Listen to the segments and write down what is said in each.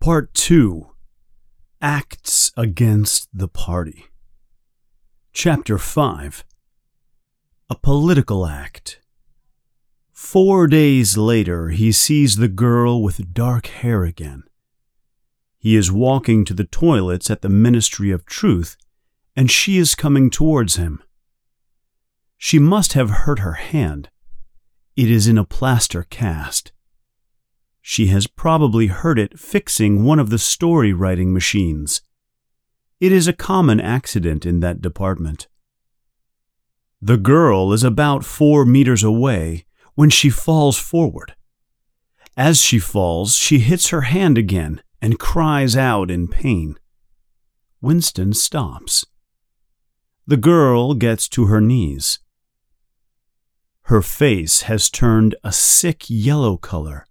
Part 2 Acts Against the Party. Chapter 5 A Political Act. Four days later, he sees the girl with dark hair again. He is walking to the toilets at the Ministry of Truth, and she is coming towards him. She must have hurt her hand. It is in a plaster cast. She has probably hurt it fixing one of the story writing machines. It is a common accident in that department. The girl is about four meters away when she falls forward. As she falls, she hits her hand again and cries out in pain. Winston stops. The girl gets to her knees. Her face has turned a sick yellow color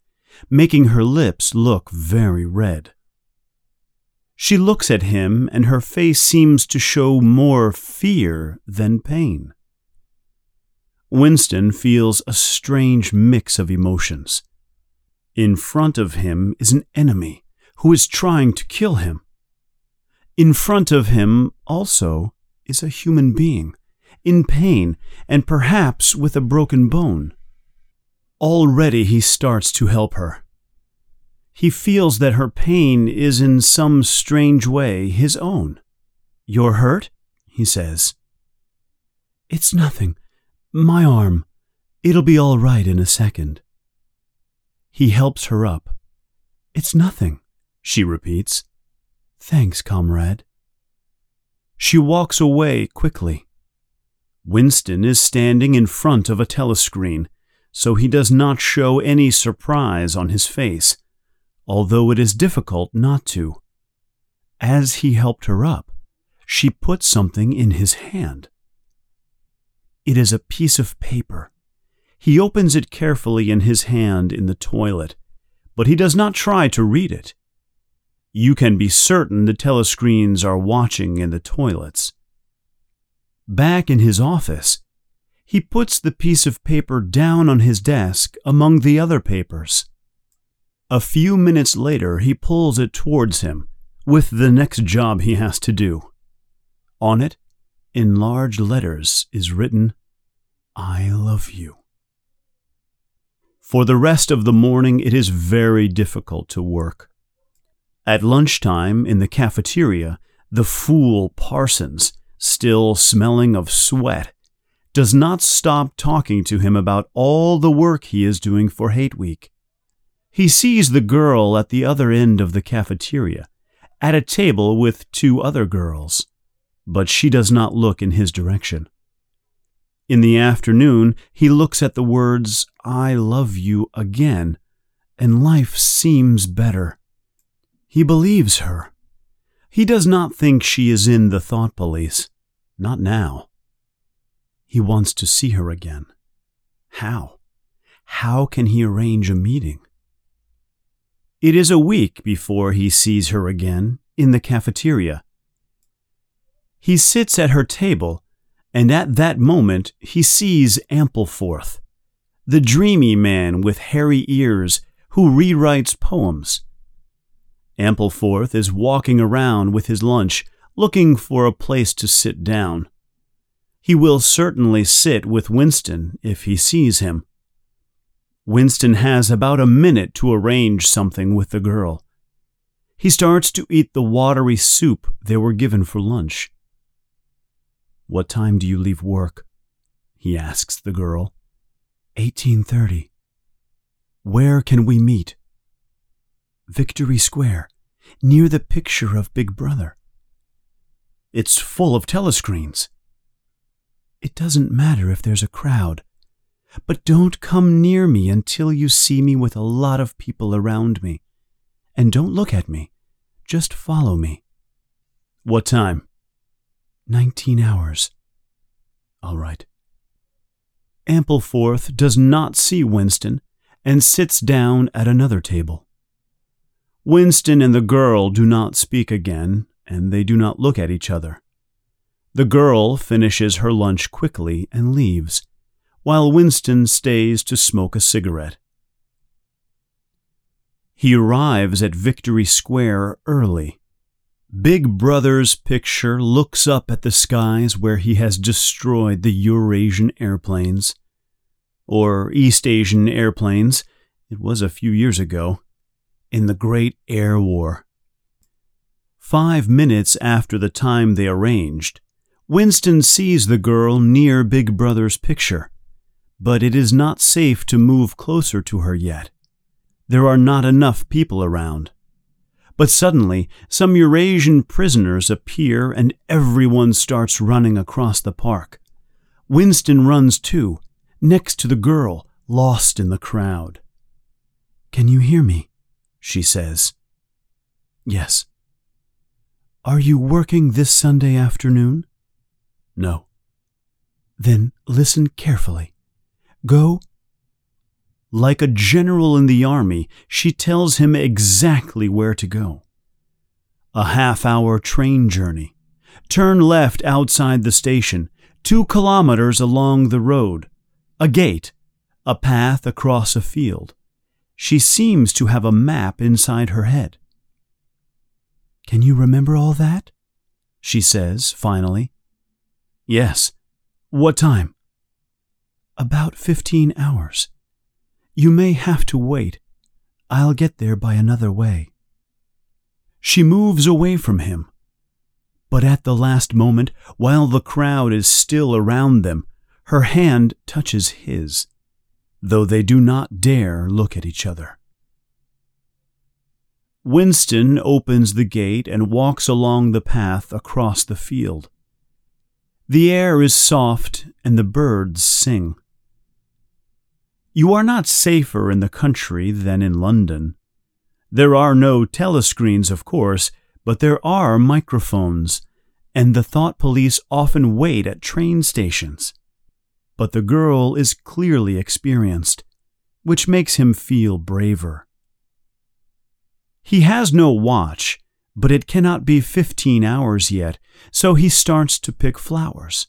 making her lips look very red. She looks at him, and her face seems to show more fear than pain. Winston feels a strange mix of emotions. In front of him is an enemy who is trying to kill him. In front of him also is a human being, in pain and perhaps with a broken bone. Already he starts to help her. He feels that her pain is in some strange way his own. You're hurt? he says. It's nothing. My arm. It'll be all right in a second. He helps her up. It's nothing, she repeats. Thanks, comrade. She walks away quickly. Winston is standing in front of a telescreen so he does not show any surprise on his face, although it is difficult not to. As he helped her up, she put something in his hand. It is a piece of paper. He opens it carefully in his hand in the toilet, but he does not try to read it. You can be certain the telescreens are watching in the toilets. Back in his office, he puts the piece of paper down on his desk among the other papers. A few minutes later, he pulls it towards him with the next job he has to do. On it, in large letters, is written, I love you. For the rest of the morning, it is very difficult to work. At lunchtime, in the cafeteria, the fool Parsons, still smelling of sweat, does not stop talking to him about all the work he is doing for Hate Week. He sees the girl at the other end of the cafeteria, at a table with two other girls, but she does not look in his direction. In the afternoon, he looks at the words, I love you again, and life seems better. He believes her. He does not think she is in the thought police. Not now. He wants to see her again. How? How can he arrange a meeting? It is a week before he sees her again in the cafeteria. He sits at her table, and at that moment he sees Ampleforth, the dreamy man with hairy ears who rewrites poems. Ampleforth is walking around with his lunch, looking for a place to sit down. He will certainly sit with Winston if he sees him. Winston has about a minute to arrange something with the girl. He starts to eat the watery soup they were given for lunch. What time do you leave work? he asks the girl. 1830. Where can we meet? Victory Square, near the picture of Big Brother. It's full of telescreens. Doesn't matter if there's a crowd. But don't come near me until you see me with a lot of people around me. And don't look at me. Just follow me. What time? Nineteen hours. All right. Ampleforth does not see Winston and sits down at another table. Winston and the girl do not speak again, and they do not look at each other. The girl finishes her lunch quickly and leaves, while Winston stays to smoke a cigarette. He arrives at Victory Square early. Big Brother's picture looks up at the skies where he has destroyed the Eurasian airplanes. Or East Asian airplanes, it was a few years ago, in the Great Air War. Five minutes after the time they arranged, Winston sees the girl near Big Brother's picture, but it is not safe to move closer to her yet. There are not enough people around. But suddenly, some Eurasian prisoners appear and everyone starts running across the park. Winston runs too, next to the girl, lost in the crowd. Can you hear me? she says. Yes. Are you working this Sunday afternoon? No. Then listen carefully. Go. Like a general in the army, she tells him exactly where to go. A half hour train journey. Turn left outside the station, two kilometers along the road. A gate. A path across a field. She seems to have a map inside her head. Can you remember all that? She says, finally. Yes. What time? About fifteen hours. You may have to wait. I'll get there by another way. She moves away from him. But at the last moment, while the crowd is still around them, her hand touches his, though they do not dare look at each other. Winston opens the gate and walks along the path across the field. The air is soft and the birds sing. You are not safer in the country than in London. There are no telescreens, of course, but there are microphones, and the thought police often wait at train stations. But the girl is clearly experienced, which makes him feel braver. He has no watch, but it cannot be fifteen hours yet, so he starts to pick flowers.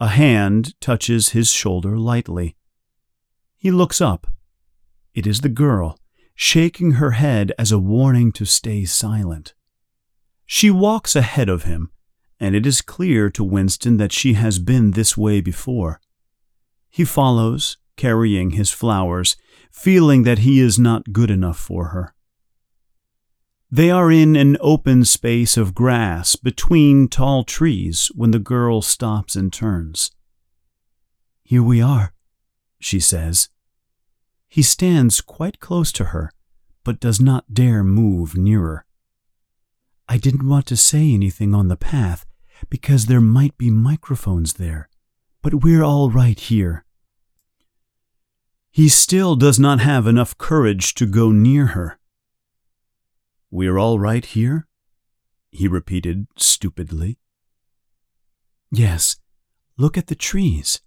A hand touches his shoulder lightly. He looks up. It is the girl, shaking her head as a warning to stay silent. She walks ahead of him, and it is clear to Winston that she has been this way before. He follows, carrying his flowers, feeling that he is not good enough for her. They are in an open space of grass between tall trees when the girl stops and turns. Here we are, she says. He stands quite close to her, but does not dare move nearer. I didn't want to say anything on the path because there might be microphones there, but we're all right here. He still does not have enough courage to go near her. We're all right here? he repeated stupidly. Yes, look at the trees.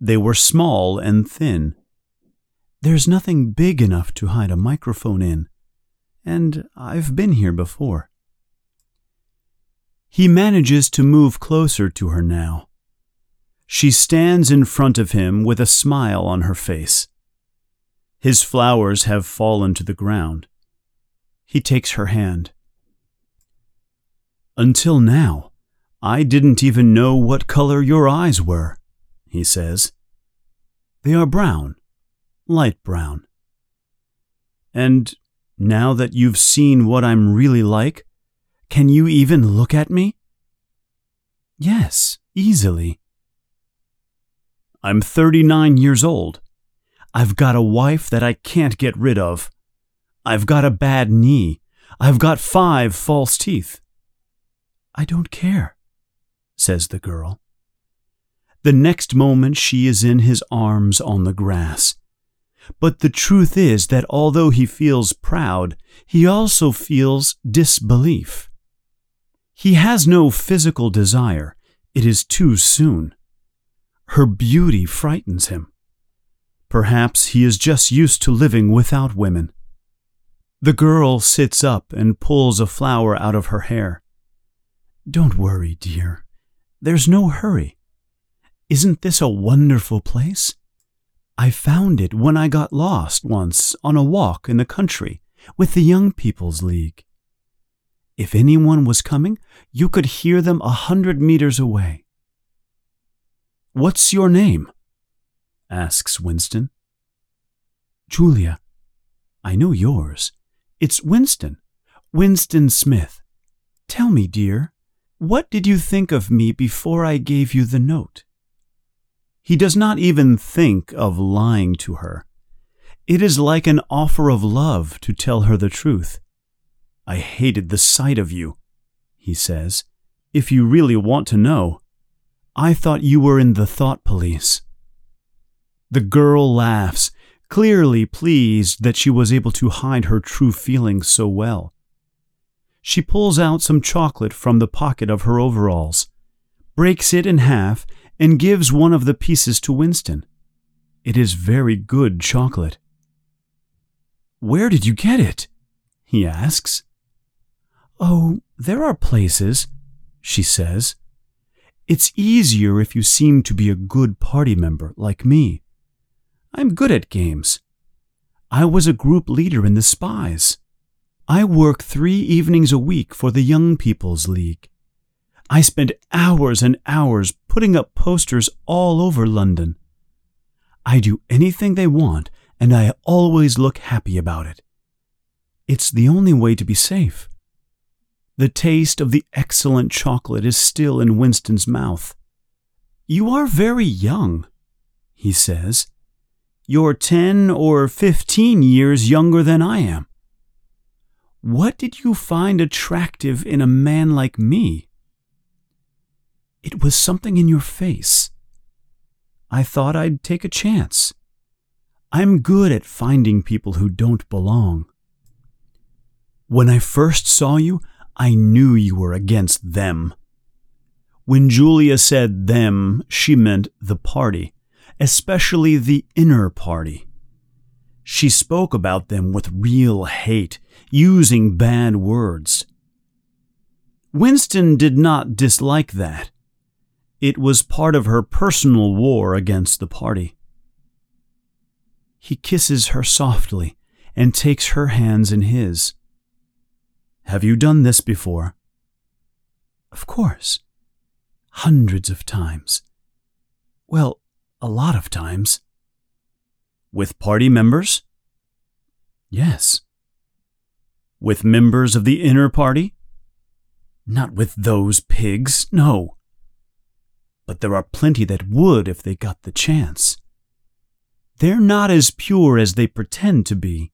They were small and thin. There's nothing big enough to hide a microphone in, and I've been here before. He manages to move closer to her now. She stands in front of him with a smile on her face. His flowers have fallen to the ground. He takes her hand. Until now, I didn't even know what color your eyes were, he says. They are brown, light brown. And now that you've seen what I'm really like, can you even look at me? Yes, easily. I'm 39 years old. I've got a wife that I can't get rid of. I've got a bad knee. I've got five false teeth. I don't care, says the girl. The next moment she is in his arms on the grass. But the truth is that although he feels proud, he also feels disbelief. He has no physical desire. It is too soon. Her beauty frightens him. Perhaps he is just used to living without women. The girl sits up and pulls a flower out of her hair. Don't worry, dear. There's no hurry. Isn't this a wonderful place? I found it when I got lost once on a walk in the country with the Young People's League. If anyone was coming, you could hear them a hundred meters away. What's your name? asks Winston. Julia. I know yours. It's Winston. Winston Smith. Tell me, dear, what did you think of me before I gave you the note? He does not even think of lying to her. It is like an offer of love to tell her the truth. I hated the sight of you, he says. If you really want to know, I thought you were in the thought police. The girl laughs, clearly pleased that she was able to hide her true feelings so well. She pulls out some chocolate from the pocket of her overalls, breaks it in half, and gives one of the pieces to Winston. It is very good chocolate. Where did you get it? he asks. Oh, there are places, she says. It's easier if you seem to be a good party member like me. I'm good at games. I was a group leader in the Spies. I work three evenings a week for the Young People's League. I spend hours and hours putting up posters all over London. I do anything they want, and I always look happy about it. It's the only way to be safe. The taste of the excellent chocolate is still in Winston's mouth. You are very young, he says. You're ten or fifteen years younger than I am. What did you find attractive in a man like me? It was something in your face. I thought I'd take a chance. I'm good at finding people who don't belong. When I first saw you, I knew you were against them. When Julia said them, she meant the party, especially the inner party. She spoke about them with real hate, using bad words. Winston did not dislike that. It was part of her personal war against the party. He kisses her softly and takes her hands in his. Have you done this before? Of course. Hundreds of times. Well, a lot of times. With party members? Yes. With members of the inner party? Not with those pigs, no but there are plenty that would if they got the chance. They're not as pure as they pretend to be.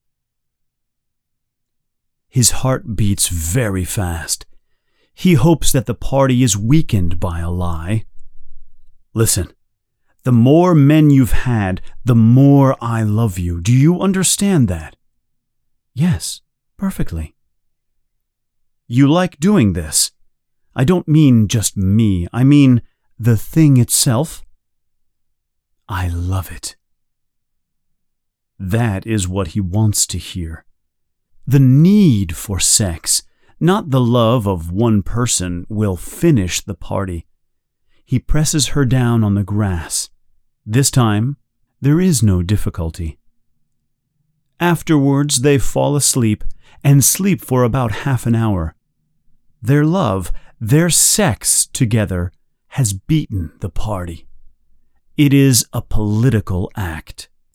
His heart beats very fast. He hopes that the party is weakened by a lie. Listen, the more men you've had, the more I love you. Do you understand that? Yes, perfectly. You like doing this. I don't mean just me. I mean the thing itself, I love it. That is what he wants to hear. The need for sex, not the love of one person, will finish the party. He presses her down on the grass. This time, there is no difficulty. Afterwards, they fall asleep and sleep for about half an hour. Their love, their sex together, has beaten the party. It is a political act.